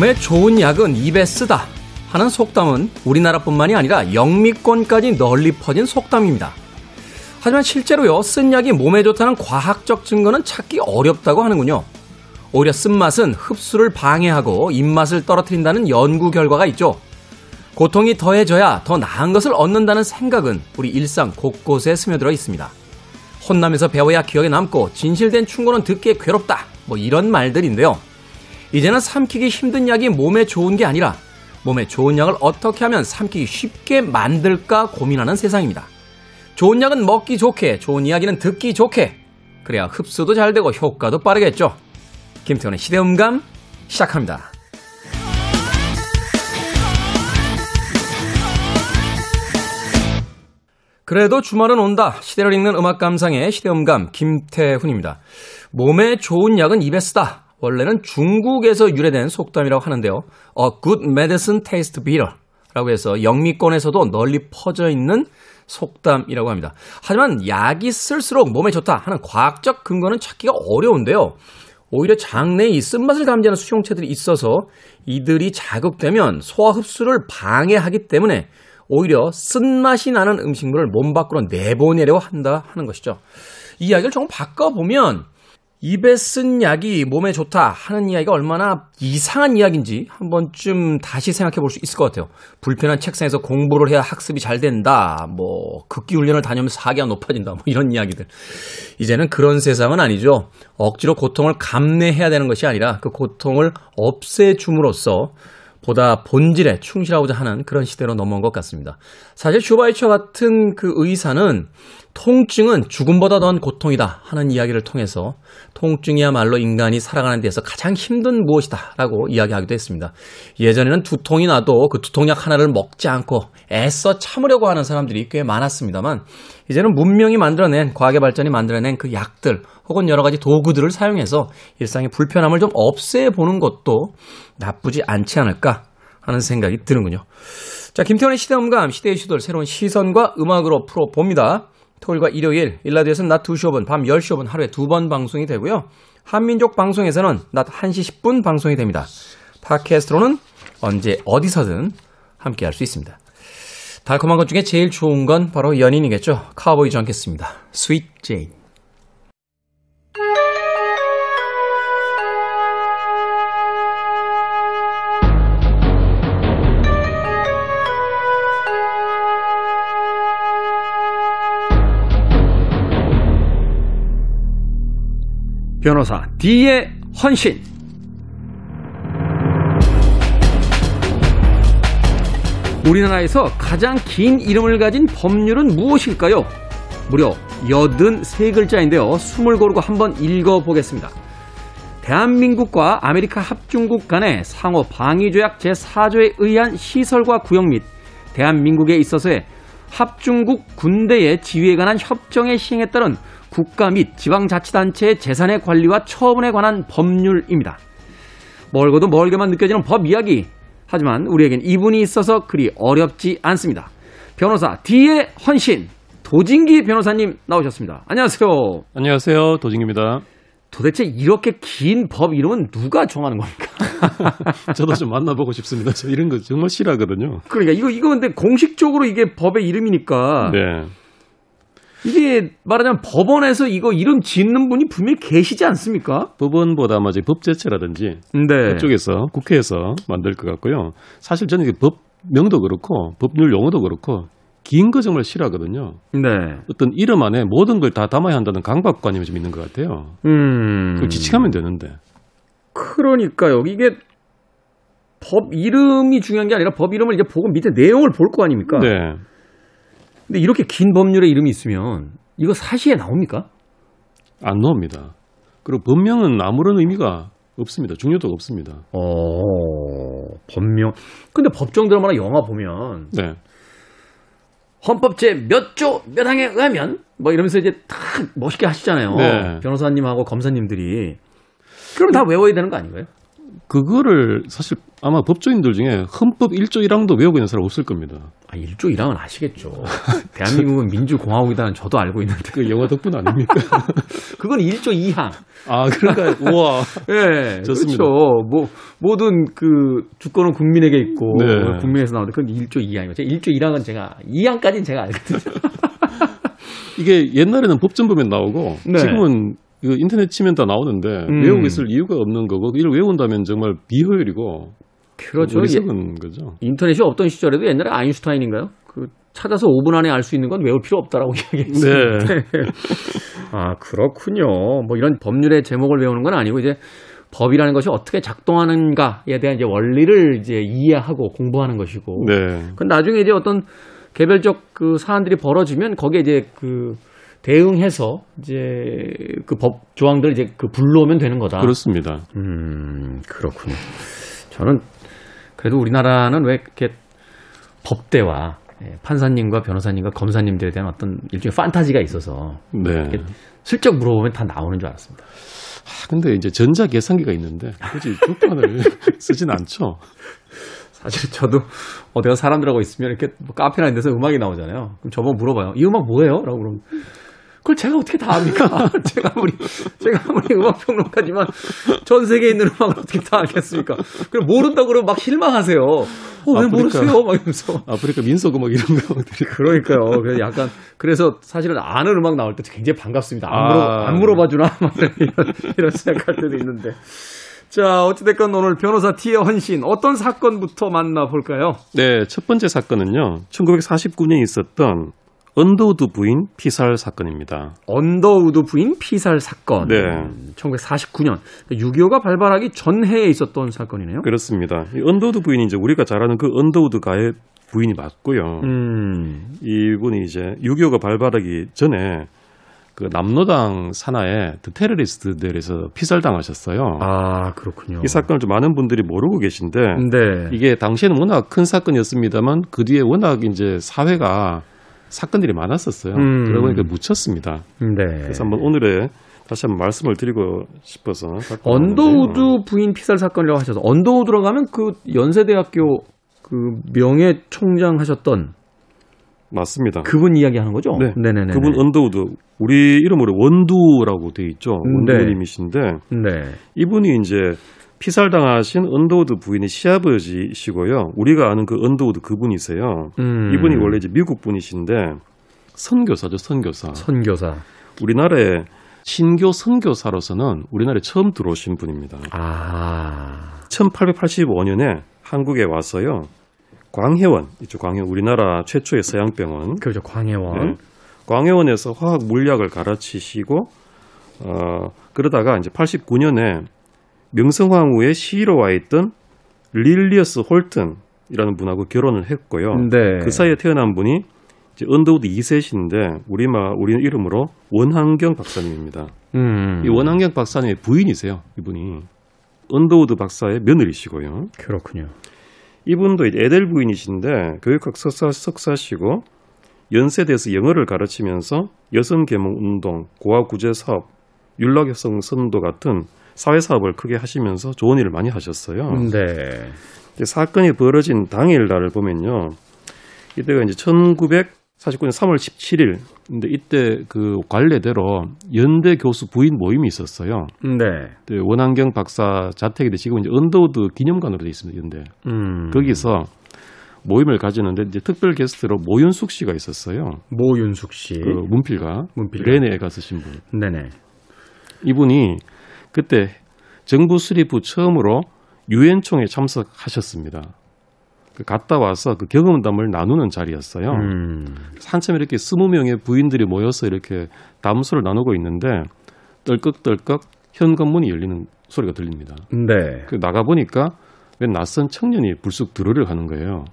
몸에 좋은 약은 입에 쓰다 하는 속담은 우리나라뿐만이 아니라 영미권까지 널리 퍼진 속담입니다. 하지만 실제로요, 쓴 약이 몸에 좋다는 과학적 증거는 찾기 어렵다고 하는군요. 오히려 쓴맛은 흡수를 방해하고 입맛을 떨어뜨린다는 연구 결과가 있죠. 고통이 더해져야 더 나은 것을 얻는다는 생각은 우리 일상 곳곳에 스며들어 있습니다. 혼나면서 배워야 기억에 남고 진실된 충고는 듣기에 괴롭다. 뭐 이런 말들인데요. 이제는 삼키기 힘든 약이 몸에 좋은 게 아니라 몸에 좋은 약을 어떻게 하면 삼키기 쉽게 만들까 고민하는 세상입니다. 좋은 약은 먹기 좋게, 좋은 이야기는 듣기 좋게. 그래야 흡수도 잘 되고 효과도 빠르겠죠. 김태훈의 시대음감 시작합니다. 그래도 주말은 온다. 시대를 읽는 음악 감상의 시대음감 김태훈입니다. 몸에 좋은 약은 입에 쓰다. 원래는 중국에서 유래된 속담이라고 하는데요. A good medicine tastes bitter. 라고 해서 영미권에서도 널리 퍼져 있는 속담이라고 합니다. 하지만 약이 쓸수록 몸에 좋다 하는 과학적 근거는 찾기가 어려운데요. 오히려 장내에 이 쓴맛을 감지하는 수용체들이 있어서 이들이 자극되면 소화 흡수를 방해하기 때문에 오히려 쓴맛이 나는 음식물을 몸 밖으로 내보내려 한다 하는 것이죠. 이 이야기를 조금 바꿔보면 입에 쓴 약이 몸에 좋다 하는 이야기가 얼마나 이상한 이야기인지 한 번쯤 다시 생각해 볼 수 있을 것 같아요. 불편한 책상에서 공부를 해야 학습이 잘 된다. 뭐 극기 훈련을 다녀면 사기가 높아진다. 뭐 이런 이야기들. 이제는 그런 세상은 아니죠. 억지로 고통을 감내해야 되는 것이 아니라 그 고통을 없애줌으로써 보다 본질에 충실하고자 하는 그런 시대로 넘어온 것 같습니다. 사실 슈바이처 같은 그 의사는 통증은 죽음보다 더한 고통이다 하는 이야기를 통해서 통증이야말로 인간이 살아가는 데서 가장 힘든 무엇이다 라고 이야기하기도 했습니다. 예전에는 두통이 나도 그 두통약 하나를 먹지 않고 애써 참으려고 하는 사람들이 꽤 많았습니다만 이제는 문명이 만들어낸 과학의 발전이 만들어낸 그 약들 혹은 여러 가지 도구들을 사용해서 일상의 불편함을 좀 없애보는 것도 나쁘지 않지 않을까 하는 생각이 드는군요. 자, 김태원의 시대음감, 시대의 시도를 새로운 시선과 음악으로 풀어봅니다. 토요일과 일요일, 1라디오에서는 낮 2시 5분, 밤 10시 5분 하루에 두 번 방송이 되고요. 한민족 방송에서는 낮 1시 10분 방송이 됩니다. 팟캐스트로는 언제 어디서든 함께 할 수 있습니다. 달콤한 것 중에 제일 좋은 건 바로 연인이겠죠. Cowboy Junkies입니다. Sweet Jane. 변호사 D의 헌신. 우리나라에서 가장 긴 이름을 가진 법률은 무엇일까요? 무려 83글자인데요. 20고르고 한번 읽어보겠습니다. 대한민국과 아메리카 합중국 간의 상호 방위조약 제4조에 의한 시설과 구역 및 대한민국에 있어서의 합중국 군대의 지위에 관한 협정의 시행에 따른 국가 및 지방자치단체의 재산의 관리와 처분에 관한 법률입니다. 멀고도 멀게만 느껴지는 법 이야기. 하지만 우리에겐 이분이 있어서 그리 어렵지 않습니다. 변호사 D의 헌신 도진기 변호사님 나오셨습니다. 안녕하세요. 안녕하세요. 도진기입니다. 도대체 이렇게 긴 법 이름은 누가 정하는 겁니까? 저도 좀 만나보고 싶습니다. 저 이런 거 정말 싫어하거든요. 그러니까 이거 이거 근데 공식적으로 이게 법의 이름이니까 네. 이게 말하자면 법원에서 이거 이름 짓는 분이 분명히 계시지 않습니까? 법원보다 아마 법제처라든지 네. 그쪽에서 국회에서 만들 것 같고요. 사실 저는 법명도 그렇고 법률 용어도 그렇고 긴 거 정말 싫어하거든요. 네. 어떤 이름 안에 모든 걸 다 담아야 한다는 강박관념이 좀 있는 것 같아요. 음. 그걸 지칭하면 되는데. 그러니까요. 이게 법 이름이 중요한 게 아니라 법 이름을 이제 보고 밑에 내용을 볼 거 아닙니까? 네. 근데 이렇게 긴 법률의 이름이 있으면 이거 사시에 나옵니까? 안 나옵니다. 그리고 법명은 아무런 의미가 없습니다. 중요도가 없습니다. 어, 법명. 근데 법정 드라마나 영화 보면 네. 헌법 제몇 조 몇 항에 의하면 뭐 이러면서 이제 다 멋있게 하시잖아요. 네. 변호사님하고 검사님들이. 그럼 다 외워야 되는 거 아닌가요? 그거를 사실 아마 법조인들 중에 헌법 1조 1항도 외우고 있는 사람 없을 겁니다. 아, 1조 1항은 아시겠죠. 대한민국은 민주공화국이다는 저도 알고 있는데. 그 영화 덕분 아닙니까? 그건 1조 2항. 아, 그러니까 우와. 예, 좋습니다. 그렇죠. 뭐, 모든 그 주권은 국민에게 있고, 네. 국민에서 나오는데 그건 1조 2항이고. 제가 1조 1항은 제가, 2항까지는 제가 알거든요. 이게 옛날에는 법전 보면 나오고 네. 지금은 이거 인터넷 치면 다 나오는데 음. 외우고 있을 이유가 없는 거고 이걸 외운다면 정말 비효율이고 그렇죠. 예, 거죠. 인터넷이 없던 시절에도 옛날에 아인슈타인인가요? 그 찾아서 5분 안에 알 수 있는 건 외울 필요 없다라고 이야기했었는데. 네. 아 그렇군요. 뭐 이런 법률의 제목을 외우는 건 아니고 이제 법이라는 것이 어떻게 작동하는가에 대한 이제 원리를 이제 이해하고 공부하는 것이고. 네. 그 나중에 이제 어떤 개별적 그 사안들이 벌어지면 거기에 이제 그 대응해서 이제 그 법 조항들을 이제 그 불러오면 되는 거다. 그렇습니다. 음, 그렇군요. 저는 그래도 우리나라는 왜 이렇게 법대와 예, 판사님과 변호사님과 검사님들에 대한 어떤 일종의 판타지가 있어서 네. 슬쩍 물어보면 다 나오는 줄 알았습니다. 아, 근데 이제 전자 계산기가 있는데 굳이 주판을 쓰진 않죠. 사실 저도 어디가 사람들하고 있으면 이렇게 뭐 카페나 이런 데서 음악이 나오잖아요. 그럼 저보고 물어봐요. 이 음악 뭐예요? 라고 그러면 그걸 제가 어떻게 다 압니까? 제가 아무리, 제가 아무리 음악평론가지만 전 세계에 있는 음악을 어떻게 다 알겠습니까? 그럼 모른다고 그러면 막 실망하세요. 어, 왜 아프리카. 모르세요? 막 이러면서. 아프리카 민속 음악 이런 거들이 그러니까요. 그래서 약간 그래서 사실은 아는 음악 나올 때 굉장히 반갑습니다. 안, 아. 물어, 안 물어봐 주나 막 이런, 이런 생각할 때도 있는데. 자, 어찌됐건 오늘 변호사 티의 헌신 어떤 사건부터 만나볼까요? 네, 첫 번째 사건은요. 1949년에 있었던 언더우드 부인 피살 사건입니다. 언더우드 부인 피살 사건. 네. 1949년. 6.25가 발발하기 전해에 있었던 사건이네요. 그렇습니다. 이 언더우드 부인이 이제 우리가 잘 아는 그 언더우드 가의 부인이 맞고요. 음. 이분이 이제 6.25가 발발하기 전에 그 남로당 산하의 그 테러리스트들에서 피살당하셨어요. 아, 그렇군요. 이 사건을 좀 많은 분들이 모르고 계신데 네. 이게 당시에는 워낙 큰 사건이었습니다만 그 뒤에 워낙 이제 사회가 사건들이 많았었어요. 음. 그러다 보니까 묻혔습니다. 네. 그래서 한번 오늘의 다시 한번 말씀을 드리고 싶어서 언더우드 나왔는데요. 부인 피살 사건이라고 하셔서 언더우드로 가면 그 연세대학교 그 명예 총장 하셨던 맞습니다. 그분 이야기 하는 거죠? 네. 네네네. 그분 언더우드 우리 이름으로 원두라고 돼 있죠. 네. 원두님이신데 네. 이분이 이제 피살당하신 언더우드 부인의 시아버지시고요. 우리가 아는 그 언더우드 그분이세요. 음. 이분이 원래 이제 미국 분이신데 선교사죠, 선교사. 선교사. 우리나라에 신교 선교사로서는 우리나라에 처음 들어오신 분입니다. 아. 1885년에 한국에 와서요. 광해원, 이쪽 광해원, 우리나라 최초의 서양병원. 그렇죠. 광해원. 네. 광해원에서 화학 물리학을 가르치시고, 어, 그러다가 이제 89년에 명성황후의 시로 와 있던 릴리어스 홀튼이라는 분하고 결혼을 했고요. 네. 그 사이에 태어난 분이 이제 언더우드 2세신데 우리말 우리 이름으로 원한경 박사님입니다. 음. 이 원한경 박사님의 부인이세요. 이분이 언더우드 박사의 며느리시고요. 그렇군요. 이분도 이제 에델 부인이신데 교육학 석사, 석사시고 연세대에서 영어를 가르치면서 여성 계몽 운동, 고아 구제 사업, 윤락여성 선도 같은 사회 사업을 크게 하시면서 좋은 일을 많이 하셨어요. 네. 사건이 벌어진 당일 날을 보면요. 이때가 이제 1949년 3월 17일. 근데 이때 그 관례대로 연대 교수 부인 모임이 있었어요. 네. 그때 원한경 박사 자택인데 지금 이제 언더우드 기념관으로 돼 있습니다. 연대. 음. 거기서 모임을 가지는데 이제 특별 게스트로 모윤숙 씨가 있었어요. 모윤숙 씨. 그 문필가, 문필가. 렌의 애 가 쓰신 분. 네네. 이분이 그때 정부 수립 후 처음으로 유엔총에 참석하셨습니다. 그 갔다 와서 그 경험담을 나누는 자리였어요. 음. 한참 이렇게 스무 명의 부인들이 모여서 이렇게 담소를 나누고 있는데 떨컥떨컥 현관문이 열리는 소리가 들립니다. 네. 그 나가 보니까 웬 낯선 청년이 불쑥 들어를 하는 거예요.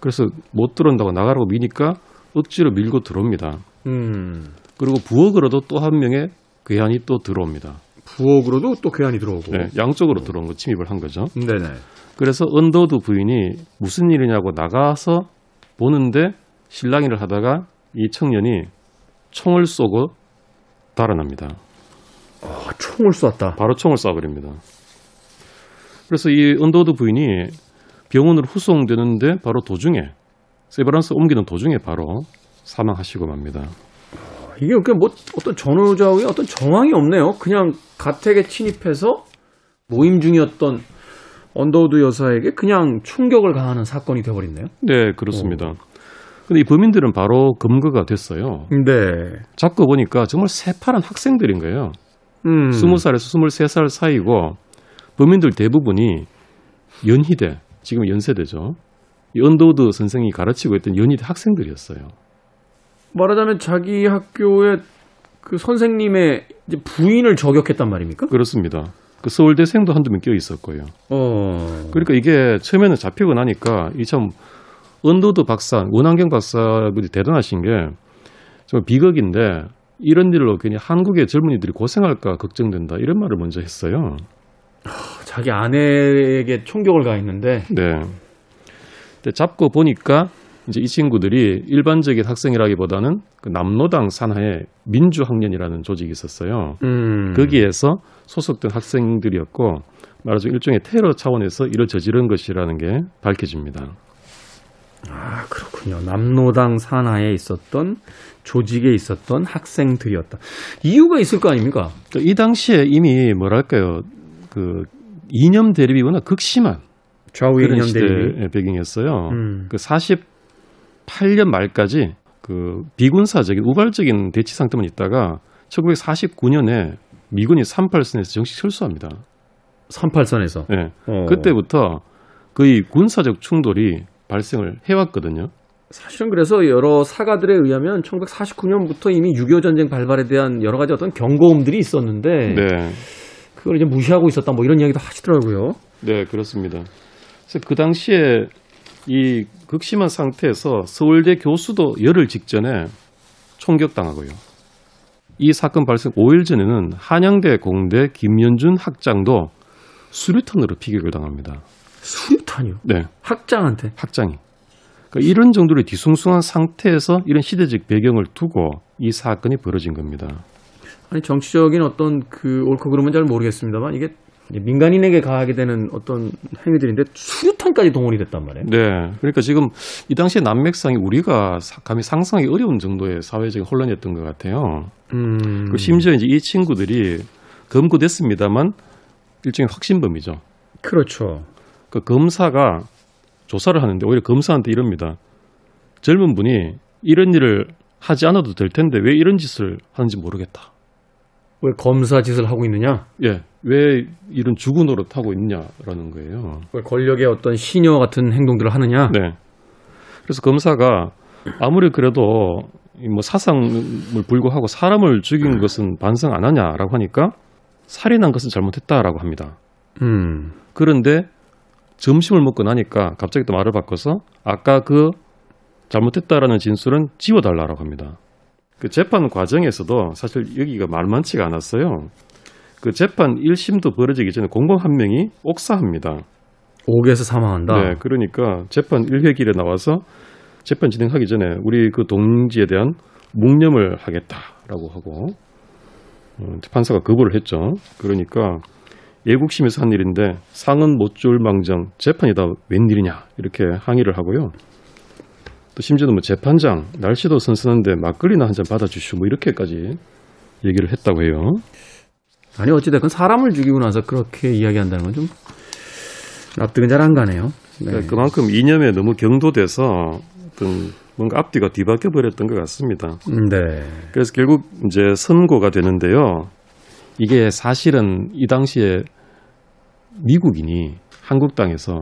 그래서 못 들어온다고 나가라고 미니까 억지로 밀고 들어옵니다. 음. 그리고 부엌으로도 또 한 명의 괴한이 또 들어옵니다. 부엌으로도 또 괴한이 들어오고. 네, 양쪽으로 들어온 거 침입을 한 거죠. 네네. 그래서 언더우드 부인이 무슨 일이냐고 나가서 보는데 실랑이를 하다가 이 청년이 총을 쏘고 달아납니다. 아, 총을 쐈다. 바로 총을 쏴버립니다. 그래서 이 언더우드 부인이 병원으로 후송되는데 바로 도중에 세브란스 옮기는 도중에 바로 사망하시고 맙니다. 이게 그뭐 어떤 전후좌우의 어떤 정황이 없네요. 그냥 가택에 침입해서 모임 중이었던 언더우드 여사에게 그냥 총격을 가하는 사건이 되어버렸네요. 네, 그렇습니다. 근데 이 범인들은 바로 검거가 됐어요. 네. 잡고 보니까 정말 새파란 학생들인 거예요. 음. 20살에서 23살 사이고 범인들 대부분이 연희대, 지금 연세대죠. 이 언더우드 선생이 가르치고 있던 연희대 학생들이었어요. 말하자면 자기 학교의 그 선생님의 부인을 저격했단 말입니까? 그렇습니다. 그 서울대생도 한두 명 껴 있었고요. 어. 그러니까 이게 처음에는 잡히고 나니까 이 참 언더우드 박사, 원한경 박사분이 대단하신 게 정말 비극인데 이런 일로 괜히 한국의 젊은이들이 고생할까 걱정된다 이런 말을 먼저 했어요. 자기 아내에게 총격을 가했는데 네. 근데 잡고 보니까 이제 이 친구들이 일반적인 학생이라기보다는 그 남노당 산하의 민주학년이라는 조직이 있었어요. 음. 거기에서 소속된 학생들이었고 말하자면 일종의 테러 차원에서 이를 저지른 것이라는 게 밝혀집니다. 아, 그렇군요. 남노당 산하에 있었던 조직에 있었던 학생들이었다. 이유가 있을 거 아닙니까? 이 당시에 이미 뭐랄까요 그 이념 대립이 워낙 극심한 좌우 이념 대립. 배경이었어요. 음. 그 48년 말까지 그 비군사적인 우발적인 대치 상태만 있다가 1949년에 미군이 38선에서 정식 철수합니다. 38선에서. 예. 어. 그때부터 거의 군사적 충돌이 발생을 해왔거든요. 사실은 그래서 여러 사가들에 의하면 1949년부터 이미 6.25 전쟁 발발에 대한 여러 가지 어떤 경고음들이 있었는데 네. 그걸 이제 무시하고 있었다 뭐 이런 이야기도 하시더라고요. 네, 그렇습니다. 그래서 그 당시에 이 극심한 상태에서 서울대 교수도 열흘 직전에 총격당하고요. 이 사건 발생 5일 전에는 한양대 공대 김연준 학장도 수류탄으로 피격을 당합니다. 수류탄이요. 네, 학장한테. 학장이. 그러니까 이런 정도로 뒤숭숭한 상태에서 이런 시대적 배경을 두고 이 사건이 벌어진 겁니다. 아니 정치적인 어떤 그 옳고 그름은 잘 모르겠습니다만 이게 민간인에게 가하게 되는 어떤 행위들인데 수류탄까지 동원이 됐단 말이에요. 네. 그러니까 지금 이 당시의 난맥상이 우리가 사- 감히 상상하기 어려운 정도의 사회적인 혼란이었던 것 같아요. 음. 그리고 심지어 이제 이 친구들이 검거됐습니다만 일종의 확신범이죠. 그렇죠. 그 검사가 조사를 하는데 오히려 검사한테 이럽니다. 젊은 분이 이런 일을 하지 않아도 될 텐데 왜 이런 짓을 하는지 모르겠다. 왜 검사 짓을 하고 있느냐? 예. 왜 이런 주구 노릇 하고 있냐라는 거예요. 왜 권력의 어떤 시녀 같은 행동들을 하느냐? 네. 그래서 검사가 아무리 그래도 이뭐 사상을 불구하고 사람을 죽인 것은 반성 안 하냐라고 하니까 살인한 것은 잘못했다라고 합니다. 음. 그런데 점심을 먹고 나니까 갑자기 또 말을 바꿔서 아까 그 잘못했다라는 진술은 지워달라고 합니다. 그 재판 과정에서도 사실 여기가 말만치가 않았어요. 그 재판 1심도 벌어지기 전에 공범 한 명이 옥사합니다. 옥에서 사망한다. 네, 그러니까 재판 1회길에 나와서 재판 진행하기 전에 우리 그 동지에 대한 묵념을 하겠다라고 하고 어, 판사가 거부를 했죠. 그러니까 예국심에서 한 일인데 상은 못 줄 망정 재판이 다 웬일이냐 이렇게 항의를 하고요. 또 심지어는 뭐 재판장 날씨도 선선한데 막걸리나 한 잔 받아주시오 뭐 이렇게까지 얘기를 했다고 해요. 아니 어찌됐건 사람을 죽이고 나서 그렇게 이야기한다는 건 좀 납득은 잘 안 가네요. 네. 그러니까 그만큼 이념에 너무 경도돼서 어떤 뭔가 앞뒤가 뒤바뀌어 버렸던 것 같습니다. 네. 그래서 결국 이제 선고가 되는데요. 이게 사실은 이 당시에 미국인이 한국 땅에서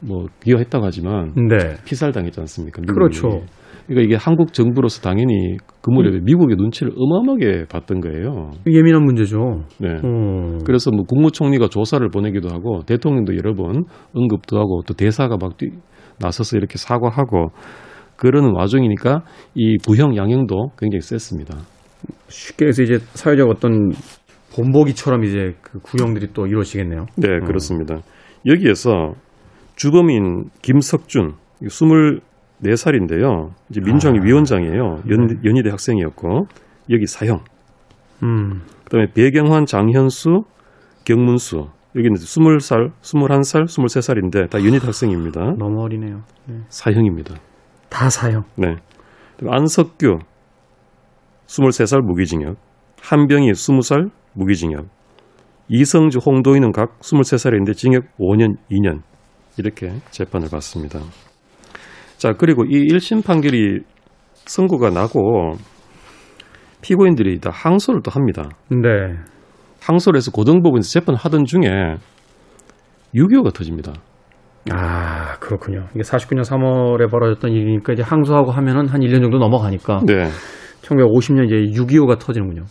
뭐 기여했다고 하지만 네. 피살 당했지 않습니까? 미국인이. 그렇죠. 그러니까 이게 한국 정부로서 당연히 그 무렵에 미국의 눈치를 어마어마하게 봤던 거예요. 예민한 문제죠. 네. 어. 그래서 뭐 국무총리가 조사를 보내기도 하고 대통령도 여러 번 언급도 하고 또 대사가 막 뛰, 나서서 이렇게 사과하고 그러는 와중이니까 이 부형 양형도 굉장히 셌습니다. 쉽게 해서 이제 사회적 어떤 본보기처럼 이제 그 구형들이 또 이루어지겠네요. 네, 그렇습니다. 여기에서 주범인 김석준 24살인데요. 이제 민주항의 위원장이에요. 연, 연희대 학생이었고 여기 사형. 음. 그다음에 배경환, 장현수, 경문수 여기는 20살, 21살, 23살인데 다 유닛 학생입니다. 너무 어리네요. 네. 사형입니다. 다 사형. 네. 안석규 23살 무기징역, 한병희 20살 무기징역, 이성주, 홍도인은 각 23살인데 징역 5년, 2년 이렇게 재판을 받습니다. 자, 그리고 이 1심 판결이 선고가 나고 피고인들이 다 항소를 또 합니다. 네. 항소를 해서 고등법원에서 재판을 하던 중에 6.25가 터집니다. 아, 그렇군요. 이게 49년 3월에 벌어졌던 일이니까 이제 항소하고 하면은 한 1년 정도 넘어가니까 네. 1950년 이제 6.25가 터지는군요.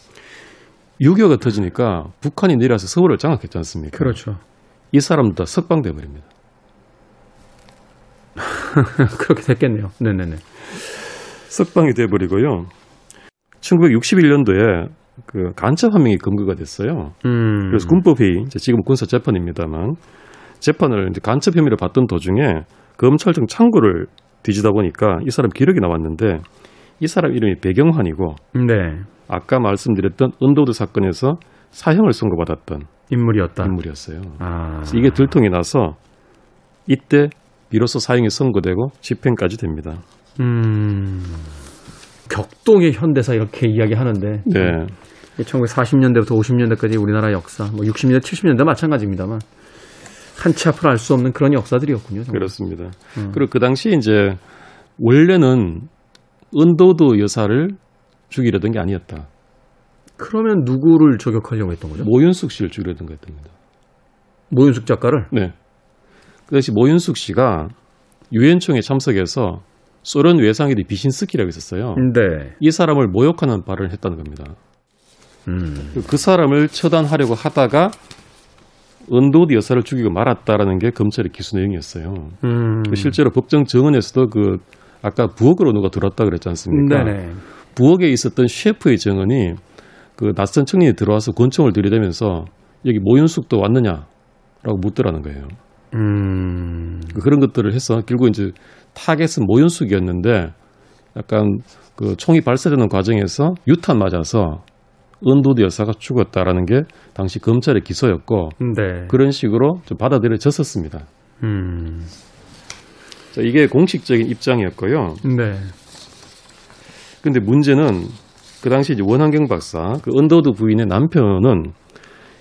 6.25가 터지니까 북한이 내려와서 서울을 장악했지 않습니까? 그렇죠. 이 사람들 다 석방돼 버립니다. 그렇게 됐겠네요. 네네네. 석방이 돼 버리고요. 1961년도에 그 간첩 한 명이 검거가 됐어요. 음. 그래서 군법회의, 지금 군사 재판입니다만 재판을 이제 간첩 혐의를 받던 도중에 검찰청 창고를 뒤지다 보니까 이 사람 기록이 나왔는데 이 사람 이름이 배경환이고 네. 아까 말씀드렸던 언더우드 사건에서 사형을 선고받았던 인물이었다. 인물이었어요. 아. 이게 들통이 나서 이때 비로소 사형이 선고되고 집행까지 됩니다. 음. 격동의 현대사 이렇게 이야기하는데 네. 1940년대부터 50년대까지 우리나라 역사, 뭐 60년대, 70년대 마찬가지입니다만 한치 앞을 알 수 없는 그런 역사들이었군요. 정말. 그렇습니다. 음. 그리고 그 당시 이제 원래는 언더우드 여사를 죽이려던 게 아니었다. 그러면 누구를 저격하려고 했던 거죠? 모윤숙 씨를 죽이려던 거였던 겁니다. 모윤숙 작가를? 네. 그 당시 모윤숙 씨가 유엔총회에 참석해서 소련 외상이 비신스키라고 있었어요. 네. 이 사람을 모욕하는 발언을 했다는 겁니다. 음. 그 사람을 처단하려고 하다가 언더우드 여사를 죽이고 말았다라는 게 검찰의 기소 내용이었어요. 음. 그 실제로 법정 증언에서도 그 아까 부엌으로 누가 들어왔다 그랬지 않습니까? 네네. 부엌에 있었던 셰프의 증언이 그 낯선 청년이 들어와서 권총을 들이대면서 여기 모윤숙도 왔느냐라고 묻더라는 거예요. 음. 그 그런 것들을 해서 결국 이제 타겟은 모윤숙이었는데 약간 그 총이 발사되는 과정에서 유탄 맞아서 언더우드 여사가 죽었다라는 게 당시 검찰의 기소였고 네. 그런 식으로 좀 받아들여졌었습니다. 음. 자, 이게 공식적인 입장이었고요. 네. 근데 문제는 그 당시 이제 원한경 박사, 그 언더우드 부인의 남편은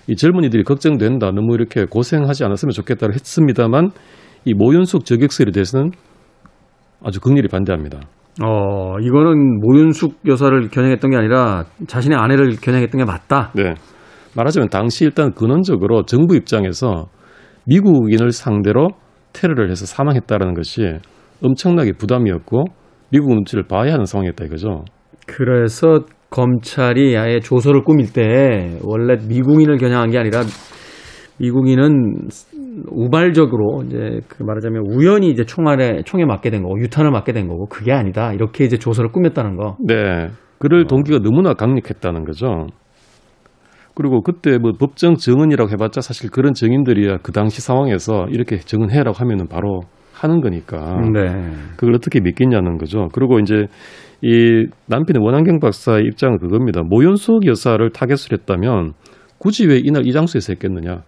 이 젊은이들이 걱정된다. 너무 이렇게 고생하지 않았으면 좋겠다고 했습니다만 이 모윤숙 저격설에 대해서는 아주 극렬히 반대합니다. 어, 이거는 모윤숙 여사를 겨냥했던 게 아니라 자신의 아내를 겨냥했던 게 맞다. 네. 말하자면 당시 일단 근원적으로 정부 입장에서 미국인을 상대로 테러를 해서 사망했다라는 것이 엄청나게 부담이었고 미국 눈치를 봐야 하는 상황이었다 이거죠. 그래서 검찰이 아예 조서를 꾸밀 때 원래 미국인을 겨냥한 게 아니라 미국인은 우발적으로 이제 그 말하자면 우연히 이제 총알에 총에 맞게 된 거고 유탄을 맞게 된 거고 그게 아니다 이렇게 이제 조서를 꾸몄다는 거. 네. 그럴 동기가 너무나 강력했다는 거죠. 그리고 그때 뭐 법정 증언이라고 해봤자 사실 그런 증인들이야 그 당시 상황에서 이렇게 증언해라고 하면은 바로 하는 거니까 네. 그걸 어떻게 믿겠냐는 거죠. 그리고 이제 이 남편의 원한경 박사의 입장은 그겁니다. 모윤숙 여사를 타겟을 했다면 굳이 왜 이날 이 장소에서 했겠느냐?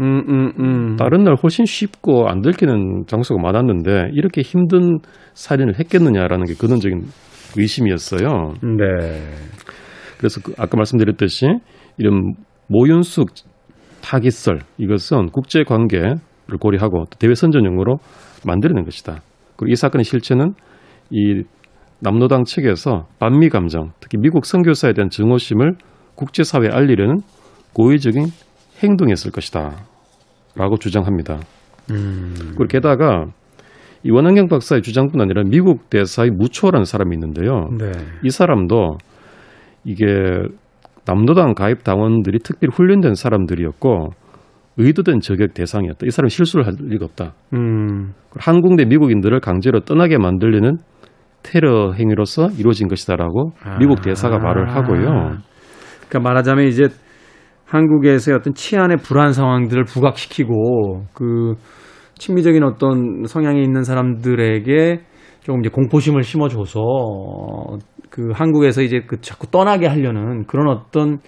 음, 음, 음. 다른 날 훨씬 쉽고 안 들키는 장소가 많았는데 이렇게 힘든 살인을 했겠느냐라는 게 근원적인 의심이었어요. 네. 그래서 그 아까 말씀드렸듯이 이런 모윤숙 타깃설 이것은 국제 관계를 고려하고 또 대외 선전용으로 만들어낸 것이다. 그리고 이 사건의 실체는 이 남노당 측에서 반미 감정, 특히 미국 선교사에 대한 증오심을 국제사회에 알리려는 고의적인 행동이었을 것이다. 라고 주장합니다. 음. 그리고 게다가 이 원한경 박사의 주장뿐 아니라 미국 대사의 무초라는 사람이 있는데요. 네. 이 사람도 이게 남노당 가입 당원들이 특별히 훈련된 사람들이었고 의도된 저격 대상이었다. 이 사람 실수를 할 리가 없다. 음. 한국 내 미국인들을 강제로 떠나게 만들려는 테러 행위로서 이루어진 것이다라고 미국 대사가 말을 하고요. 그러니까 말하자면 이제 한국에서의 어떤 치안의 불안 상황들을 부각시키고 그 친미적인 어떤 성향이 있는 사람들에게 조금 이제 공포심을 심어줘서 그 한국에서 이제 그 자꾸 떠나게 하려는 그런 어떤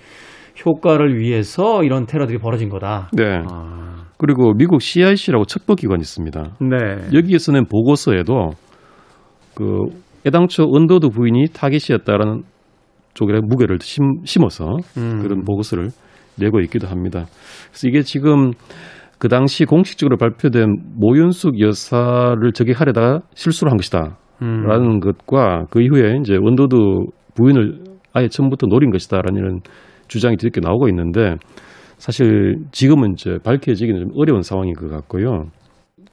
효과를 위해서 이런 테러들이 벌어진 거다. 네. 아, 그리고 미국 CIC라고 첩보기관이 있습니다. 네. 여기에서 는 보고서에도 그 애당초 언더우드 부인이 타깃이었다라는 쪽에 무게를 심, 심어서 음. 그런 보고서를 내고 있기도 합니다. 그래서 이게 지금 그 당시 공식적으로 발표된 모윤숙 여사를 저격하려다가 실수를 한 것이다. 음. 라는 것과 그 이후에 이제 언더우드 부인을 아예 처음부터 노린 것이다라는 이런 주장이 뒤늦게 나오고 있는데 사실 지금은 이제 밝혀지기는 좀 어려운 상황인 것 같고요.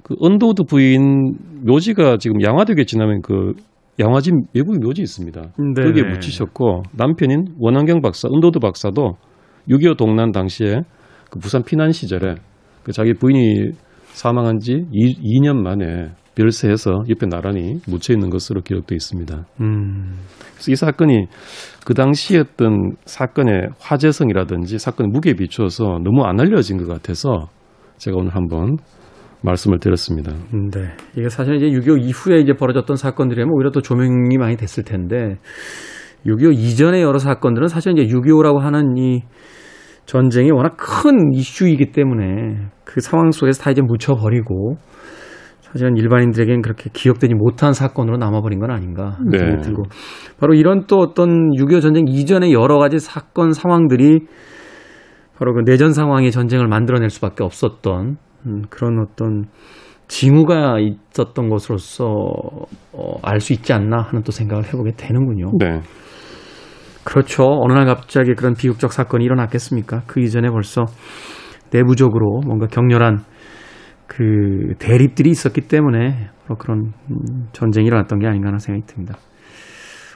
그 언더우드 부인 묘지가 지금 양화대교에 지나면 그 양화진 외국인 묘지 있습니다. 네. 거기에 묻히셨고 남편인 원한경 박사, 언더우드 박사도 6.25 동란 당시에 그 부산 피난 시절에 그 자기 부인이 사망한 지 2, 년 만에 별세해서 옆에 나란히 묻혀 있는 것으로 기록되어 있습니다. 음. 그래서 이 사건이 그 당시였던 사건의 화제성이라든지 사건의 무게에 비추어서 너무 안 알려진 것 같아서 제가 오늘 한번 말씀을 드렸습니다. 네. 이게 사실 이제 6.25 이후에 이제 벌어졌던 사건들이면 오히려 또 조명이 많이 됐을 텐데 6.25 이전의 여러 사건들은 사실 이제 6.25라고 하는 이 전쟁이 워낙 큰 이슈이기 때문에 그 상황 속에서 다 이제 묻혀버리고 사실은 일반인들에게는 그렇게 기억되지 못한 사건으로 남아버린 건 아닌가 네. 생각이 들고 바로 이런 또 어떤 6.25 전쟁 이전의 여러 가지 사건 상황들이 바로 그 내전 상황의 전쟁을 만들어낼 수밖에 없었던 음, 그런 어떤 징후가 있었던 것으로서 어, 알 수 있지 않나 하는 또 생각을 해보게 되는군요. 네. 그렇죠. 어느 날 갑자기 그런 비극적 사건이 일어났겠습니까? 그 이전에 벌써 내부적으로 뭔가 격렬한 그 대립들이 있었기 때문에 그런 음, 전쟁이 일어났던 게 아닌가 하는 생각이 듭니다.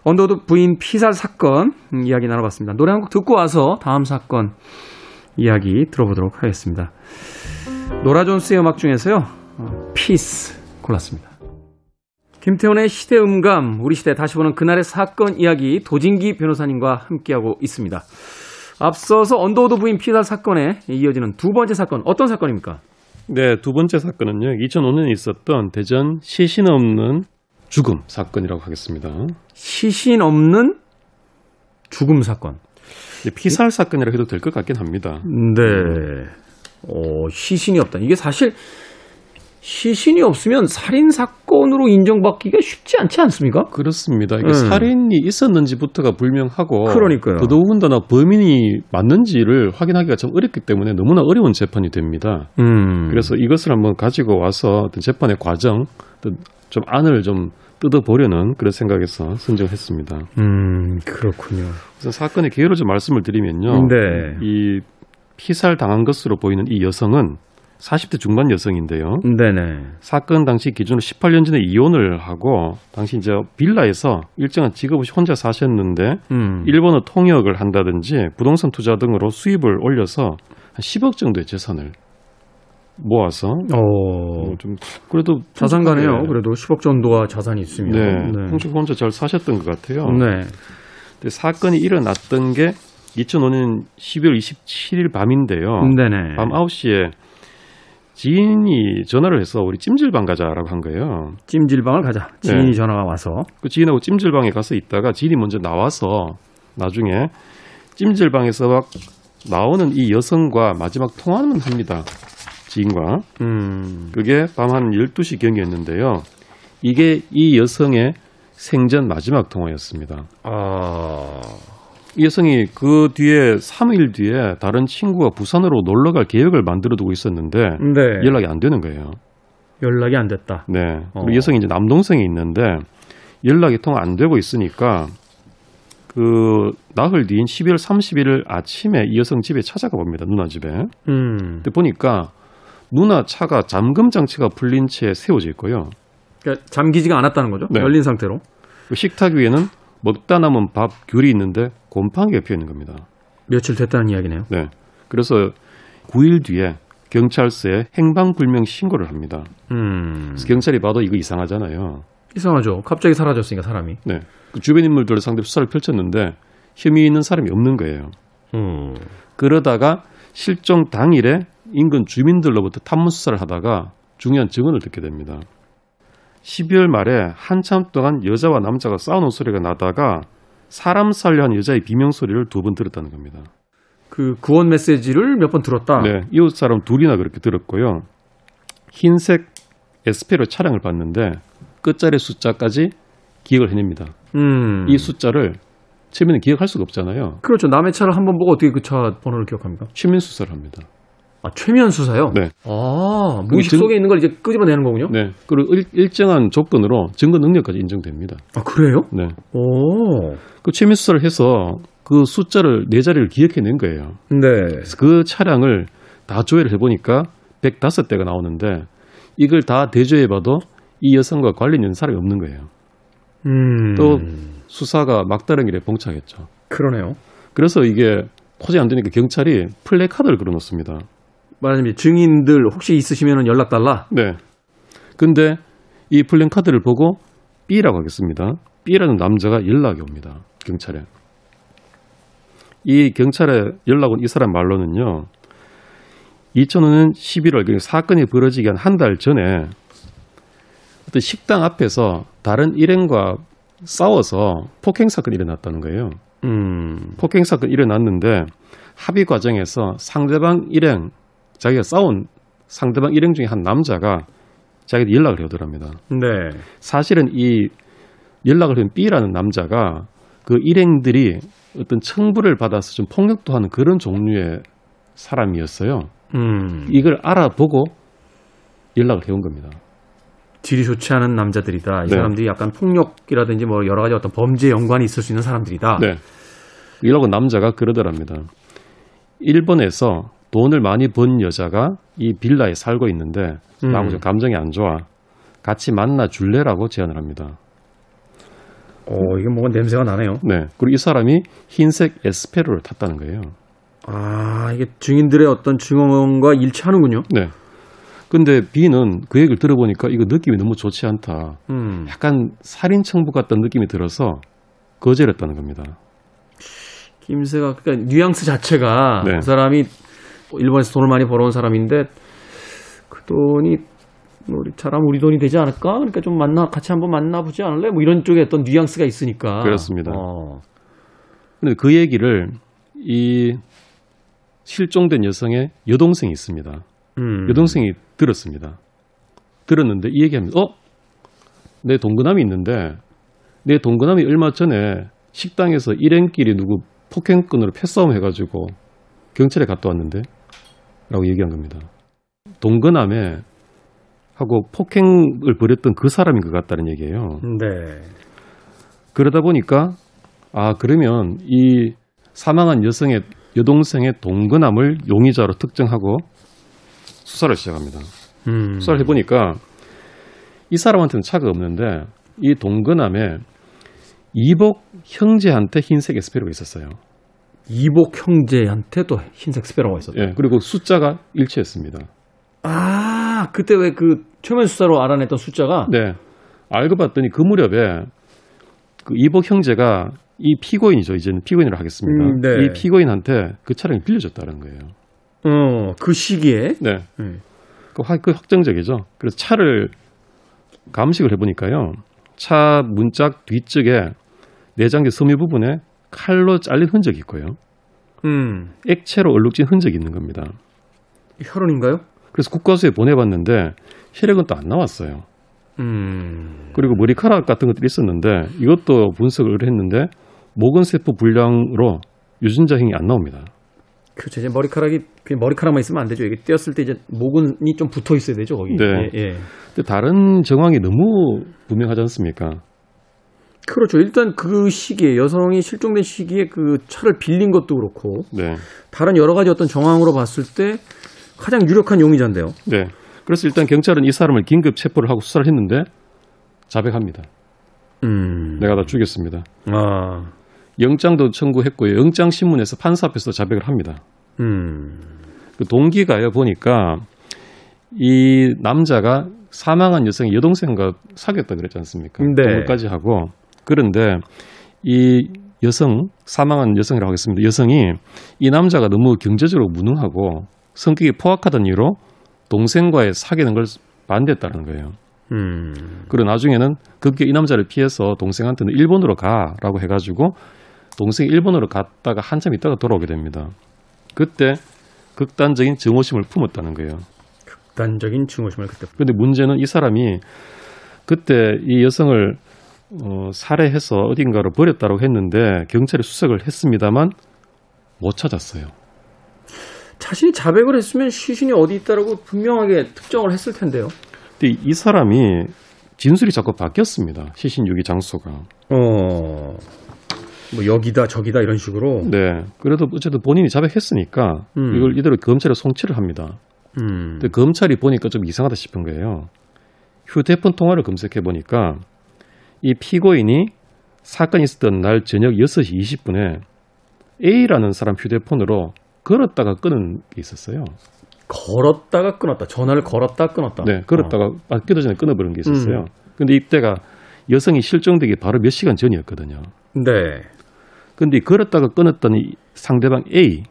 언더우드 부인 피살 사건 음, 이야기 나눠봤습니다. 노래 한 곡 듣고 와서 다음 사건 이야기 들어보도록 하겠습니다. 노라 존스의 음악 중에서요, 어, Peace 골랐습니다. 김태훈의 시대음감, 우리 시대 다시 보는 그날의 사건 이야기 도진기 변호사님과 함께하고 있습니다. 앞서서 언더우드 부인 피살 사건에 이어지는 두 번째 사건, 어떤 사건입니까? 네, 두 번째 사건은요. 2005년에 있었던 대전 시신 없는 죽음 사건이라고 하겠습니다. 시신 없는 죽음 사건. 피살 사건이라 해도 될 것 같긴 합니다. 네. 어, 시신이 없다. 이게 사실 시신이 없으면 살인 사건으로 인정받기가 쉽지 않지 않습니까? 그렇습니다. 이게 음. 살인이 있었는지부터가 불명하고 그러니까요. 더더군다나 범인이 맞는지를 확인하기가 좀 어렵기 때문에 너무나 어려운 재판이 됩니다. 음. 그래서 이것을 한번 가지고 와서 어떤 재판의 과정, 좀 안을 좀 뜯어보려는 그런 생각에서 선정했습니다. 음, 그렇군요. 우선 사건의 개요를 좀 말씀을 드리면요. 네. 이 피살 당한 것으로 보이는 이 여성은 40대 중반 여성인데요. 네네. 사건 당시 기준으로 18년 전에 이혼을 하고 당시 이제 빌라에서 일정한 직업 없이 혼자 사셨는데 음. 일본어 통역을 한다든지 부동산 투자 등으로 수입을 올려서 한 10억 정도의 재산을 모아서 어. 뭐좀 그래도 자산가네요. 풍족하게, 그래도 10억 정도가 자산이 있으면. 네, 풍족 혼자 잘 사셨던 것 같아요. 네. 근데 사건이 일어났던 게 2005년 12월 27일 밤인데요. 네네. 밤 9시에 지인이 전화를 해서 우리 찜질방 가자라고 한 거예요. 찜질방을 가자. 지인이 네. 전화가 와서. 그 지인하고 찜질방에 가서 있다가 지인이 먼저 나와서 나중에 찜질방에서 막 나오는 이 여성과 마지막 통화는 합니다. 지인과. 음. 그게 밤 한 12시 경이었는데요. 이게 이 여성의 생전 마지막 통화였습니다. 아. 이 여성이 그 뒤에 3일 뒤에 다른 친구가 부산으로 놀러 갈 계획을 만들어 두고 있었는데 네. 연락이 안 되는 거예요. 연락이 안 됐다. 네. 어. 그리고 여성이 이제 남동생이 있는데 연락이 통 안 되고 있으니까 그 나흘 뒤인 12월 31일 아침에 이 여성 집에 찾아가 봅니다. 누나 집에. 음. 근데 보니까 누나 차가 잠금 장치가 풀린 채 세워져 있고요. 그러니까 잠기지가 않았다는 거죠. 네. 열린 상태로. 그 식탁 위에는 먹다 남은 밥 귤이 있는데 곰팡이가 피어 있는 겁니다. 며칠 됐다는 이야기네요. 네. 그래서 9일 뒤에 경찰서에 행방불명 신고를 합니다. 음. 그래서 경찰이 봐도 이거 이상하잖아요. 이상하죠. 갑자기 사라졌으니까 사람이. 네. 그 주변 인물들을 상대로 수사를 펼쳤는데 혐의 있는 사람이 없는 거예요. 음. 그러다가 실종 당일에 인근 주민들로부터 탐문 수사를 하다가 중요한 증언을 듣게 됩니다. 12월 말에 한참 동안 여자와 남자가 싸우는 소리가 나다가 사람 살려 한 여자의 비명 소리를 두 번 들었다는 겁니다. 그 구원 메시지를 몇 번 들었다. 네, 이웃 사람 둘이나 그렇게 들었고요. 흰색 에스페로 차량을 봤는데 끝자리 숫자까지 기억을 해냅니다. 음. 이 숫자를 처음에는 기억할 수가 없잖아요. 그렇죠. 남의 차를 한번 보고 어떻게 그 차 번호를 기억합니까? 최면 수사를 합니다. 아, 최면 수사요? 네. 아, 무의식 증- 속에 있는 걸 이제 끄집어내는 거군요? 네. 그리고 일, 일정한 조건으로 증거 능력까지 인정됩니다. 아, 그래요? 네. 오. 그 최면 수사를 해서 그 숫자를 네 자리를 기억해낸 거예요. 네. 그 차량을 다 조회를 해보니까 105대가 나오는데 이걸 다 대조해봐도 이 여성과 관련 있는 사람이 없는 거예요. 음. 또 수사가 막다른 길에 봉착했죠. 그러네요. 그래서 이게 포장이 안 되니까 경찰이 플래카드를 걸어놓습니다. 말하자면 증인들 혹시 있으시면 연락 달라. 네. 근데 이 플랜카드를 보고 B라고 하겠습니다. B라는 남자가 연락이 옵니다. 경찰에. 이 경찰에 연락 온 이 사람 말로는요. 2005년 11월 그 사건이 벌어지기 한 한 달 전에 어떤 식당 앞에서 다른 일행과 싸워서 폭행 사건이 일어났다는 거예요. 음. 폭행 사건이 일어났는데 합의 과정에서 상대방 일행 자기가 싸운 상대방 일행 중에 한 남자가 자기한테 연락을 해오더랍니다. 네. 사실은 이 연락을 한 B라는 남자가 그 일행들이 어떤 청부를 받아서 좀 폭력도 하는 그런 종류의 사람이었어요. 음. 이걸 알아보고 연락을 해온 겁니다. 질이 좋지 않은 남자들이다. 이 네. 사람들이 약간 폭력이라든지 뭐 여러 가지 어떤 범죄 연관이 있을 수 있는 사람들이다. 네. 이러고 남자가 그러더랍니다. 일본에서 돈을 많이 번 여자가 이 빌라에 살고 있는데 음. 나하고 좀 감정이 안 좋아. 같이 만나 줄래라고 제안을 합니다. 오, 이게 뭔가 냄새가 나네요. 네. 그리고 이 사람이 흰색 에스페로를 탔다는 거예요. 아, 이게 증인들의 어떤 증언과 일치하는군요. 네. 근데 B는 그 얘기를 들어보니까 이거 느낌이 너무 좋지 않다. 음. 약간 살인 청부 같다는 느낌이 들어서 거절했다는 겁니다. 김새가 그러니까 뉘앙스 자체가 네. 그 사람이 일본에서 돈을 많이 벌어온 사람인데 그 돈이 뭐 우리 잘하면 우리 돈이 되지 않을까? 그러니까 좀 만나 같이 한번 만나보지 않을래? 뭐 이런 쪽에 어떤 뉘앙스가 있으니까 그렇습니다. 어. 근데 그 얘기를 이 실종된 여성의 여동생이 있습니다. 음. 여동생이 들었습니다. 들었는데 이 얘기하면서 어? 내 동거남이 있는데 내 동거남이 얼마 전에 식당에서 일행끼리 누구 폭행건으로 패싸움 해가지고 경찰에 갔다 왔는데 라고 얘기한 겁니다. 동거남에 하고 폭행을 벌였던 그 사람인 것 같다는 얘기예요. 네. 그러다 보니까 아 그러면 이 사망한 여성의 여동생의 동거남을 용의자로 특정하고 수사를 시작합니다. 음. 수사를 해보니까 이 사람한테는 차가 없는데 이 동거남에 이복 형제한테 흰색 에스페로가 있었어요. 이복 형제한테 또 흰색 스페러가 있었다. 예, 그리고 숫자가 일치했습니다. 아, 그때 왜 그 최면 수사로 알아냈던 숫자가 네, 알고 봤더니 그 무렵에 그 이복 형제가 이 피고인이죠. 이제는 피고인으로 하겠습니다. 음, 네. 이 피고인한테 그 차량이 빌려줬다는 거예요. 어, 그 시기에 네, 네. 그, 확- 그 확정적이죠. 그래서 차를 감식을 해보니까요. 차 문짝 뒤쪽에 내장재 섬유 부분에 칼로 잘린 흔적이 있고요. 음. 액체로 얼룩진 흔적이 있는 겁니다. 혈흔인가요? 그래서 국과수에 보내봤는데 혈액은 또 안 나왔어요. 음. 그리고 머리카락 같은 것들이 있었는데 이것도 분석을 했는데 모근세포 불량으로 유전자 행이 안 나옵니다. 그렇죠. 이제 머리카락이 그냥 머리카락만 있으면 안 되죠. 이게 떼었을 때 이제 모근이 좀 붙어 있어야 되죠, 거기. 네. 예, 예. 근데 다른 정황이 너무 분명하지 않습니까? 그렇죠. 일단 그 시기에 여성이 실종된 시기에 그 차를 빌린 것도 그렇고 네. 다른 여러 가지 어떤 정황으로 봤을 때 가장 유력한 용의자인데요. 네. 그래서 일단 경찰은 이 사람을 긴급 체포를 하고 수사를 했는데 자백합니다. 음. 내가 다 죽였습니다. 아. 영장도 청구했고요. 영장 신문에서 판사 앞에서 자백을 합니다. 음. 그 동기가요 보니까 이 남자가 사망한 여성의 여동생과 사귀었다 그랬지 않습니까? 네. 동거까지 하고 그런데 이 여성 사망한 여성이라고 하겠습니다. 여성이 이 남자가 너무 경제적으로 무능하고 성격이 포악하던 이유로 동생과의 사귀는 걸 반대했다는 거예요. 음. 그리고 나중에는 급기 이 남자를 피해서 동생한테는 일본으로 가라고 해가지고 동생이 일본으로 갔다가 한참 있다가 돌아오게 됩니다. 그때 극단적인 증오심을 품었다는 거예요. 극단적인 증오심을 그때 그런데 문제는 이 사람이 그때 이 여성을 어, 살해해서 어딘가로 버렸다고 했는데 경찰에 수색을 했습니다만 못 찾았어요. 자신이 자백을 했으면 시신이 어디 있다라고 분명하게 특정을 했을 텐데요. 근데 이 사람이 진술이 자꾸 바뀌었습니다. 시신 유기 장소가. 어. 뭐 여기다 저기다 이런 식으로. 네. 그래도 어쨌든 본인이 자백했으니까 음. 이걸 이대로 검찰에 송치를 합니다. 음. 근데 검찰이 보니까 좀 이상하다 싶은 거예요. 휴대폰 통화를 검색해 보니까 이 피고인이 사건이 있었던 날 저녁 6시 20분에 A라는 사람 휴대폰으로 걸었다가 끊은 게 있었어요. 걸었다가 끊었다. 전화를 걸었다 끊었다. 네, 걸었다가 바뀌기 전에 끊어버린 게 있었어요. 음. 근데 이때가 여성이 실종되기 바로 몇 시간 전이었거든요. 어. 네. 근데 이 걸었다가 끊었던 이 상대방 A,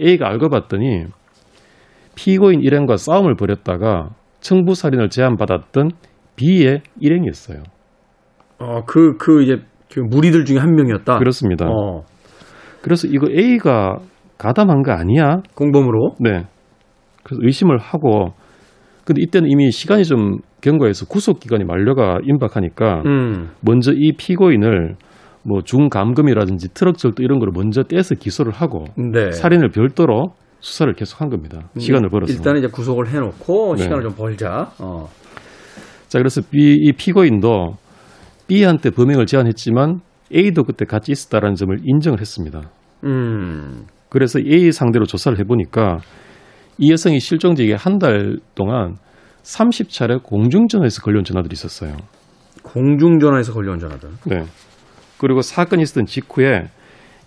A가 알고 봤더니 피고인 일행과 싸움을 벌였다가 청부살인을 제안받았던 B의 일행이었어요. 어, 그, 그 이제 그 무리들 중에 한 명이었다. 그렇습니다. 어, 그래서 이거 A가 가담한 거 아니야? 공범으로. 네. 그래서 의심을 하고 근데 이때는 이미 시간이 좀 경과해서 구속 기간이 만료가 임박하니까 음. 먼저 이 피고인을 뭐 중감금이라든지 트럭 절도 이런 거를 먼저 떼서 기소를 하고 네. 살인을 별도로 수사를 계속한 겁니다. 시간을 벌어서. 일단 이제 구속을 해놓고 네. 시간을 좀 벌자. 어. 자 그래서 B, 이 피고인도 B한테 범행을 제안했지만 A도 그때 같이 있었다라는 점을 인정을 했습니다. 음. 그래서 A 상대로 조사를 해보니까 이 여성이 실종되기 한 달 동안 30차례 공중전화에서 걸려온 전화들이 있었어요. 공중전화에서 걸려온 전화들. 네. 그리고 사건이 있었던 직후에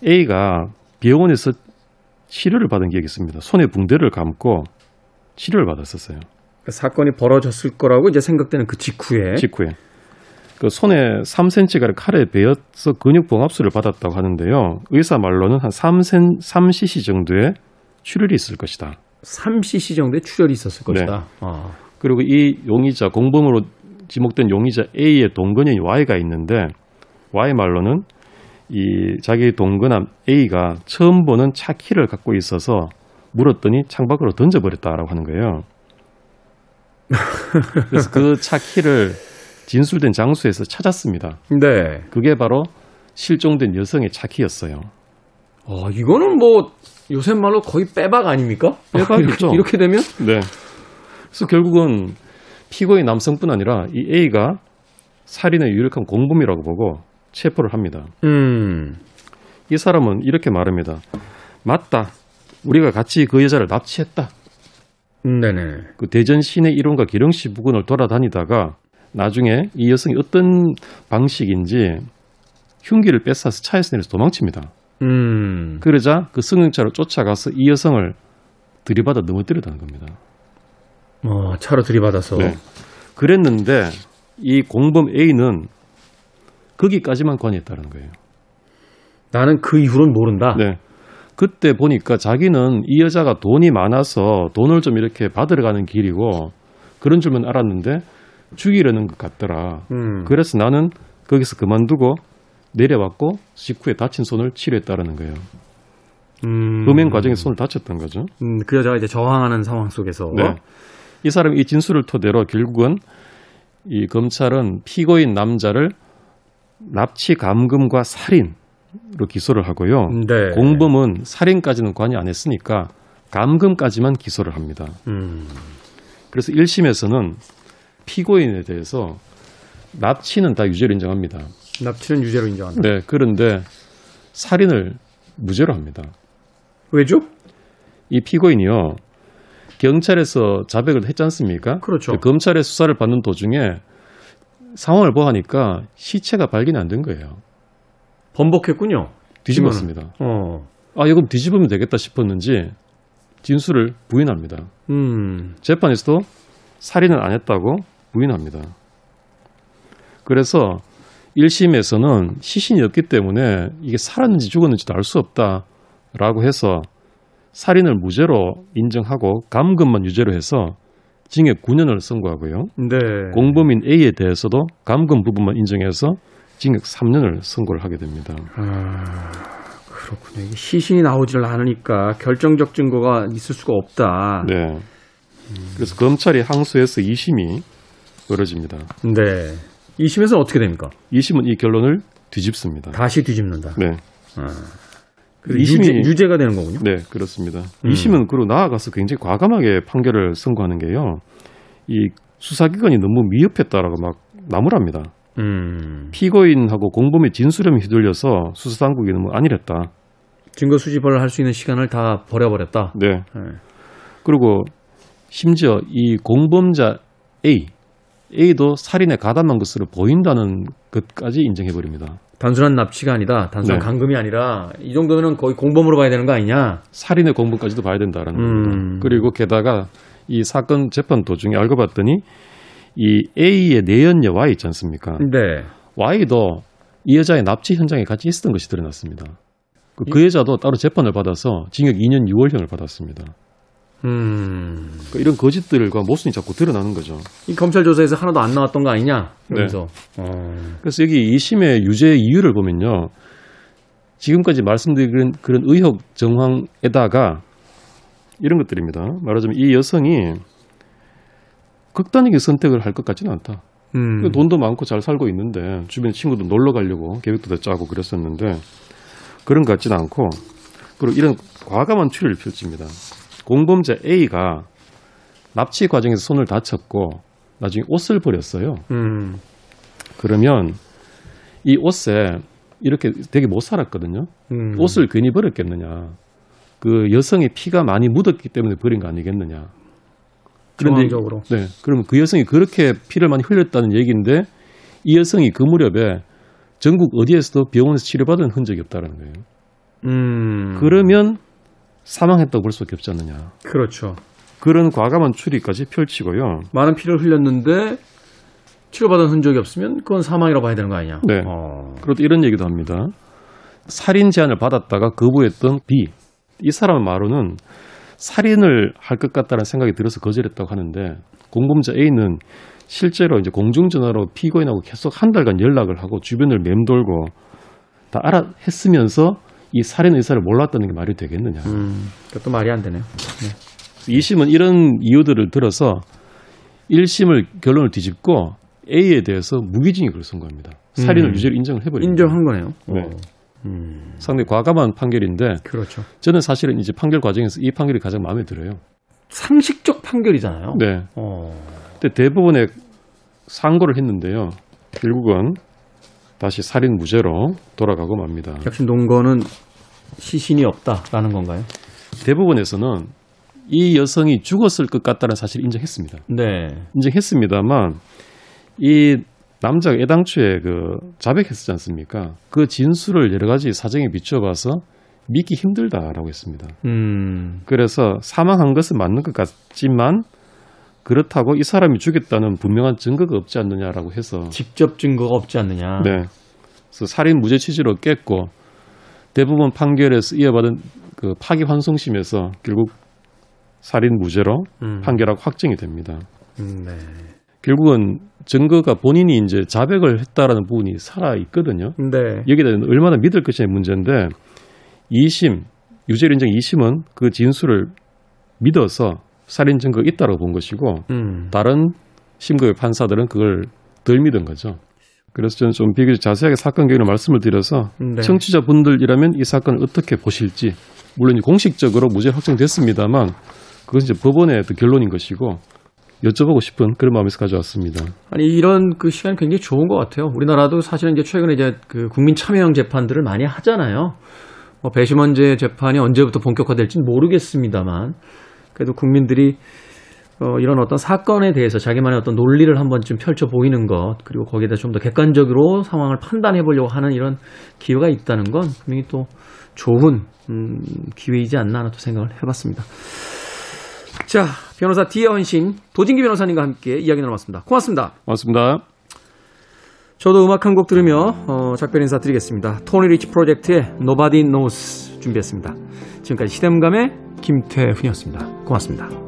A가 병원에서 치료를 받은 기억이 있습니다. 손에 붕대를 감고 치료를 받았었어요. 그 사건이 벌어졌을 거라고 이제 생각되는 그 직후에. 직후에. 그 손에 3cm가량 칼에 베어서 근육 봉합술을 받았다고 하는데요. 의사 말로는 한 3cm, 3cc 정도의 출혈이 있을 것이다. 3cc 정도의 출혈이 있었을 네. 것이다. 어. 그리고 이 용의자 공범으로 지목된 용의자 A의 동거녀인 Y가 있는데 Y 말로는 이 자기 동거남 A가 처음 보는 차 키를 갖고 있어서 물었더니 창밖으로 던져버렸다라고 하는 거예요. 그래서 그 차 키를 진술된 장소에서 찾았습니다. 네. 그게 바로 실종된 여성의 차 키였어요. 어, 이거는 뭐 요새 말로 거의 빼박 아닙니까? 빼박이죠. 이렇게, 이렇게 되면? 네. 그래서 결국은 피고의 남성뿐 아니라 이 A가 살인의 유력한 공범이라고 보고 체포를 합니다. 음. 이 사람은 이렇게 말합니다. 맞다. 우리가 같이 그 여자를 납치했다. 네네. 그 대전 시내 일원과 기령시 부근을 돌아다니다가 나중에 이 여성이 어떤 방식인지 흉기를 뺏어서 차에서 내려서 도망칩니다. 음. 그러자 그 승용차로 쫓아가서 이 여성을 들이받아 넘어뜨렸다는 겁니다. 어, 차로 들이받아서. 네. 그랬는데 이 공범 A는 거기까지만 관여했다는 거예요. 나는 그 이후로는 모른다. 네. 그때 보니까 자기는 이 여자가 돈이 많아서 돈을 좀 이렇게 받으러 가는 길이고 그런 줄만 알았는데 죽이려는 것 같더라. 음. 그래서 나는 거기서 그만두고 내려왔고 직후에 다친 손을 치료했다라는 거예요. 음. 범행 과정에서 손을 다쳤던 거죠. 음, 그 여자가 이제 저항하는 상황 속에서. 네. 이 사람이 이 진술을 토대로 결국은 이 검찰은 피고인 남자를 납치 감금과 살인으로 기소를 하고요. 네. 공범은 살인까지는 관여 안 했으니까 감금까지만 기소를 합니다. 음. 그래서 1심에서는 피고인에 대해서 납치는 다 유죄로 인정합니다. 납치는 유죄로 인정한다. 네, 그런데 살인을 무죄로 합니다. 왜죠? 이 피고인이요. 경찰에서 자백을 했지 않습니까? 그렇죠. 검찰의 수사를 받는 도중에 상황을 보아하니까 시체가 발견이 안 된 거예요. 번복했군요. 뒤집었습니다. 어. 아, 이거 뒤집으면 되겠다 싶었는지 진술을 부인합니다. 음. 재판에서도 살인을 안 했다고 부인합니다. 그래서 1심에서는 시신이 없기 때문에 이게 살았는지 죽었는지도 알 수 없다라고 해서 살인을 무죄로 인정하고 감금만 유죄로 해서 징역 9년을 선고하고요. 네. 공범인 A에 대해서도 감금 부분만 인정해서 징역 3년을 선고를 하게 됩니다. 아, 그렇군요. 이게 시신이 나오지를 않으니까 결정적 증거가 있을 수가 없다. 네. 그래서 검찰이 항소해서 2심이 벌어집니다. 네. 2심에서는 어떻게 됩니까? 2심은 이 결론을 뒤집습니다. 다시 뒤집는다. 네. 그 이심이- 유죄, 유죄 가 되는 거군요. 네, 그렇습니다. 2심은 그리고 나아가서 굉장히 과감하게 판결을 선고하는 게요. 이 수사기관이 너무 미흡했다라고 막 나무랍니다. 음. 피고인하고 공범의 진술에 휘둘려서 수사당국이 너무 안일했다. 증거 수집을 할 수 있는 시간을 다 버려버렸다. 네. 네. 그리고 심지어 이 공범자 A, A도 살인에 가담한 것으로 보인다는 것까지 인정해 버립니다. 단순한 납치가 아니다. 단순한 네. 강금이 아니라 이 정도면 거의 공범으로 봐야 되는 거 아니냐? 살인의 공범까지도 봐야 된다라는 음. 겁니다. 그리고 게다가 이 사건 재판 도중에 알고 봤더니 이 A의 내연녀 Y 있지 않습니까? 네. Y도 이 여자의 납치 현장에 같이 있었던 것이 드러났습니다. 그, 그 여자도 따로 재판을 받아서 징역 2년 6월형을 받았습니다. 음. 그러니까 이런 거짓들과 모순이 자꾸 드러나는 거죠. 이 검찰 조사에서 하나도 안 나왔던 거 아니냐? 그러면서. 네. 어. 그래서 여기 2심의 유죄 이유를 보면요. 지금까지 말씀드린 그런, 그런 의혹 정황에다가 이런 것들입니다. 말하자면 이 여성이 극단적인 선택을 할 것 같지는 않다. 음. 돈도 많고 잘 살고 있는데 주변 친구도 놀러 가려고 계획도 다 짜고 그랬었는데 그런 것 같지는 않고 그리고 이런 과감한 추리를 펼칩니다. 공범자 A가 납치 과정에서 손을 다쳤고 나중에 옷을 버렸어요. 음. 그러면 이 옷에 이렇게 되게 못 살았거든요. 음. 옷을 괜히 버렸겠느냐. 그 여성의 피가 많이 묻었기 때문에 버린 거 아니겠느냐. 그런데 정황적으로. 네, 그러면 그 여성이 그렇게 피를 많이 흘렸다는 얘기인데 이 여성이 그 무렵에 전국 어디에서도 병원에서 치료받은 흔적이 없다는 거예요. 음. 그러면 사망했다고 볼 수밖에 없지 않느냐. 그렇죠. 그런 과감한 추리까지 펼치고요. 많은 피를 흘렸는데 치료받은 흔적이 없으면 그건 사망이라고 봐야 되는 거 아니냐? 네. 어. 그리고 또 이런 얘기도 합니다. 살인 제안을 받았다가 거부했던 B. 이 사람 말로는 살인을 할 것 같다는 생각이 들어서 거절했다고 하는데 공범자 A는 실제로 이제 공중전화로 피고인하고 계속 한 달간 연락을 하고 주변을 맴돌고 다 알아 했으면서 이 살인 의사를 몰랐다는 게 말이 되겠느냐. 음. 그것도 말이 안 되네요. 2심은 이런 이유들을 들어서 1심을 결론을 뒤집고 A에 대해서 무기징역을 선고합니다. 살인을 음. 유죄로 인정을 해버립니다. 인정한 거네요. 네. 어. 음. 상당히 과감한 판결인데 그렇죠. 저는 사실은 이제 판결 과정에서 이 판결이 가장 마음에 들어요. 상식적 판결이잖아요. 네. 어. 근데 대법원에 상고를 했는데요. 결국은 다시 살인 무죄로 돌아가고 맙니다. 혁신 동거는 시신이 없다라는 건가요? 대법원에서는 이 여성이 죽었을 것 같다는 사실을 인정했습니다. 네. 인정했습니다만 이 남자가 애당초에 그 자백했었지 않습니까? 그 진술을 여러 가지 사정에 비춰봐서 믿기 힘들다라고 했습니다. 음. 그래서 사망한 것은 맞는 것 같지만 그렇다고 이 사람이 죽였다는 분명한 증거가 없지 않느냐라고 해서 직접 증거가 없지 않느냐. 네. 그래서 살인 무죄 취지로 깼고 대부분 판결에서 이어받은 그 파기환송심에서 결국 살인 무죄로 음. 판결하고 확정이 됩니다. 음, 네. 결국은 증거가 본인이 이제 자백을 했다라는 부분이 살아 있거든요. 네. 여기에 대해 얼마나 믿을 것이냐의 문제인데 2심 유죄 인정 2심은 그 진술을 믿어서 살인 증거가 있다고 본 것이고 음. 다른 심급의 판사들은 그걸 덜 믿은 거죠. 그래서 저는 좀 비교적 자세하게 사건 경위를 말씀을 드려서 네. 청취자분들이라면 이 사건을 어떻게 보실지 물론 공식적으로 무죄 확정됐습니다만 그것은 이제 법원의 그 결론인 것이고 여쭤보고 싶은 그런 마음에서 가져왔습니다. 아니 이런 그 시간이 굉장히 좋은 것 같아요. 우리나라도 사실은 이제 최근에 이제 그 국민 참여형 재판들을 많이 하잖아요. 뭐 배심원제 재판이 언제부터 본격화될지는 모르겠습니다만 그래도 국민들이 어, 이런 어떤 사건에 대해서 자기만의 어떤 논리를 한번 좀 펼쳐 보이는 것 그리고 거기에 대해서 좀 더 객관적으로 상황을 판단해 보려고 하는 이런 기회가 있다는 건 분명히 또 좋은 음, 기회이지 않나 또 생각을 해 봤습니다. 자 변호사 디에헌신 도진기 변호사님과 함께 이야기 나눠봤습니다. 고맙습니다. 맞습니다. 저도 음악 한 곡 들으며 어, 작별 인사 드리겠습니다. 토니 리치 프로젝트의 Nobody Knows 준비했습니다. 지금까지 시대음감의 김태훈이었습니다. 고맙습니다.